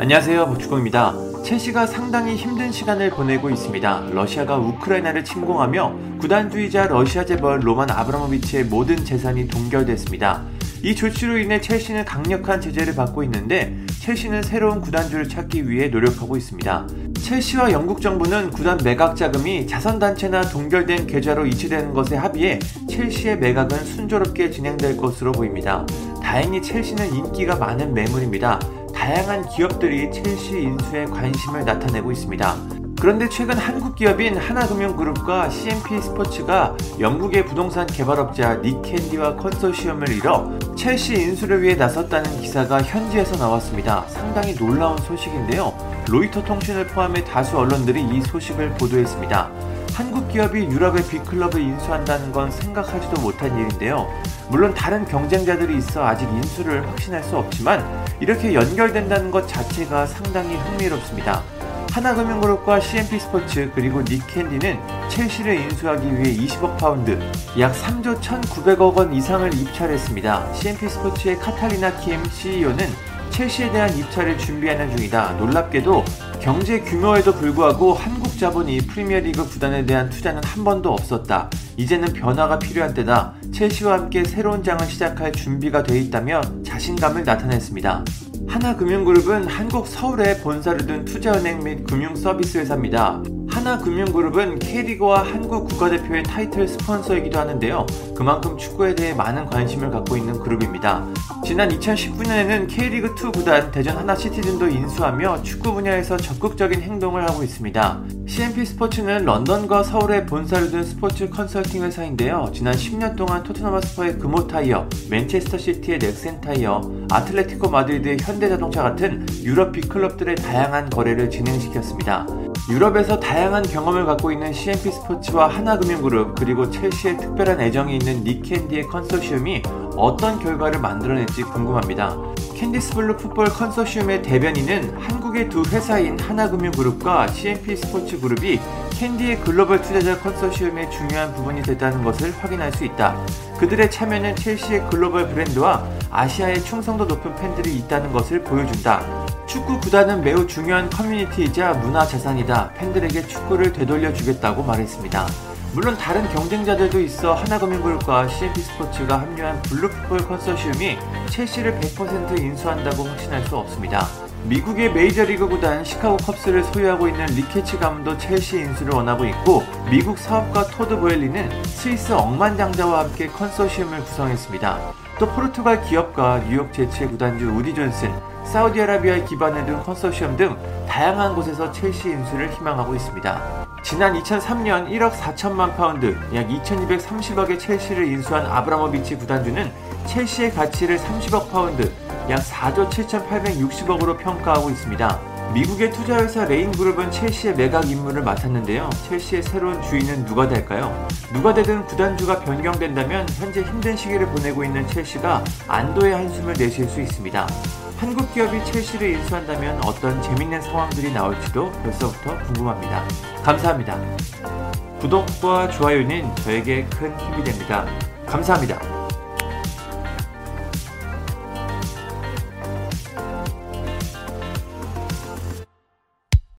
안녕하세요 보축공입니다. 첼시가 상당히 힘든 시간을 보내고 있습니다. 러시아가 우크라이나를 침공하며 구단주의자 러시아 재벌 로만 아브라모비치의 모든 재산이 동결됐습니다. 이 조치로 인해 첼시는 강력한 제재를 받고 있는데 첼시는 새로운 구단주를 찾기 위해 노력하고 있습니다. 첼시와 영국 정부는 구단 매각 자금이 자선단체나 동결된 계좌로 이체되는 것에 합의해 첼시의 매각은 순조롭게 진행될 것으로 보입니다. 다행히 첼시는 인기가 많은 매물입니다. 다양한 기업들이 첼시 인수에 관심을 나타내고 있습니다. 그런데 최근 한국 기업인 하나금융그룹과 CMP 스포츠가 영국의 부동산 개발업자 니캔디와 컨소시엄을 이뤄 첼시 인수를 위해 나섰다는 기사가 현지에서 나왔습니다. 상당히 놀라운 소식인데요. 로이터 통신을 포함해 다수 언론들이 이 소식을 보도했습니다. 한국 기업이 유럽의 빅클럽을 인수한다는 건 생각하지도 못한 일인데요. 물론 다른 경쟁자들이 있어 아직 인수를 확신할 수 없지만 이렇게 연결된다는 것 자체가 상당히 흥미롭습니다. 하나금융그룹과 CMP 스포츠 그리고 닉 캔디는 첼시를 인수하기 위해 20억 파운드, 약 3조 1,900억 원 이상을 입찰했습니다. CMP 스포츠의 카탈리나 킴 CEO는 첼시에 대한 입찰을 준비하는 중이다. 놀랍게도 경제 규모에도 불구하고 한국 자본이 프리미어리그 구단에 대한 투자는 한 번도 없었다. 이제는 변화가 필요한 때다. 첼시와 함께 새로운 장을 시작할 준비가 돼 있다며 자신감을 나타냈습니다. 하나금융그룹은 한국 서울에 본사를 둔 투자은행 및 금융서비스 회사입니다. 하나금융그룹은 K리그와 한국 국가대표의 타이틀 스폰서이기도 하는데요. 그만큼 축구에 대해 많은 관심을 갖고 있는 그룹입니다. 지난 2019년에는 K리그2 구단 대전 하나시티즌도 인수하며 축구 분야에서 적극적인 행동을 하고 있습니다. CMP 스포츠는 런던과 서울에 본사를 둔 스포츠 컨설팅 회사인데요. 지난 10년 동안 토트넘 하스퍼의 금호 타이어, 맨체스터 시티의 넥센 타이어, 아틀레티코 마드리드의 현대자동차 같은 유럽 빅클럽들의 다양한 거래를 진행시켰습니다. 유럽에서 다양한 경험을 갖고 있는 CMP 스포츠와 하나금융그룹 그리고 첼시에 특별한 애정이 있는 닉 캔디의 컨소시엄이 어떤 결과를 만들어낼지 궁금합니다. 캔디스블루 풋볼 컨소시엄의 대변인은 한국의 두 회사인 하나금융그룹과 CMP 스포츠 그룹이 캔디의 글로벌 투자자 컨소시엄의 중요한 부분이 됐다는 것을 확인할 수 있다. 그들의 참여는 첼시의 글로벌 브랜드와 아시아의 충성도 높은 팬들이 있다는 것을 보여준다. 축구 구단은 매우 중요한 커뮤니티이자 문화 자산이다. 팬들에게 축구를 되돌려 주겠다고 말했습니다. 물론 다른 경쟁자들도 있어 하나금융그룹과 CMP 스포츠가 합류한 블루풋볼 컨소시엄이 첼시를 100% 인수한다고 확신할 수 없습니다. 미국의 메이저리그 구단 시카고 컵스를 소유하고 있는 리케츠 가문도 첼시 인수를 원하고 있고 미국 사업가 토드 보엘리는 스위스 억만장자와 함께 컨소시엄을 구성했습니다. 또 포르투갈 기업과 뉴욕 제츠의 구단주 우디 존슨, 사우디아라비아에 기반을 둔 컨소시엄 등 다양한 곳에서 첼시 인수를 희망하고 있습니다. 지난 2003년 1억 4천만 파운드, 약 2230억에 첼시를 인수한 아브라모비치 구단주는 첼시의 가치를 30억 파운드, 약 4조 7,860억으로 평가하고 있습니다. 미국의 투자회사 레인그룹은 첼시의 매각 임무를 맡았는데요. 첼시의 새로운 주인은 누가 될까요? 누가 되든 구단주가 변경된다면 현재 힘든 시기를 보내고 있는 첼시가 안도의 한숨을 내쉴 수 있습니다. 한국 기업이 첼시를 인수한다면 어떤 재밌는 상황들이 나올지도 벌써부터 궁금합니다. 감사합니다. 구독과 좋아요는 저에게 큰 힘이 됩니다. 감사합니다.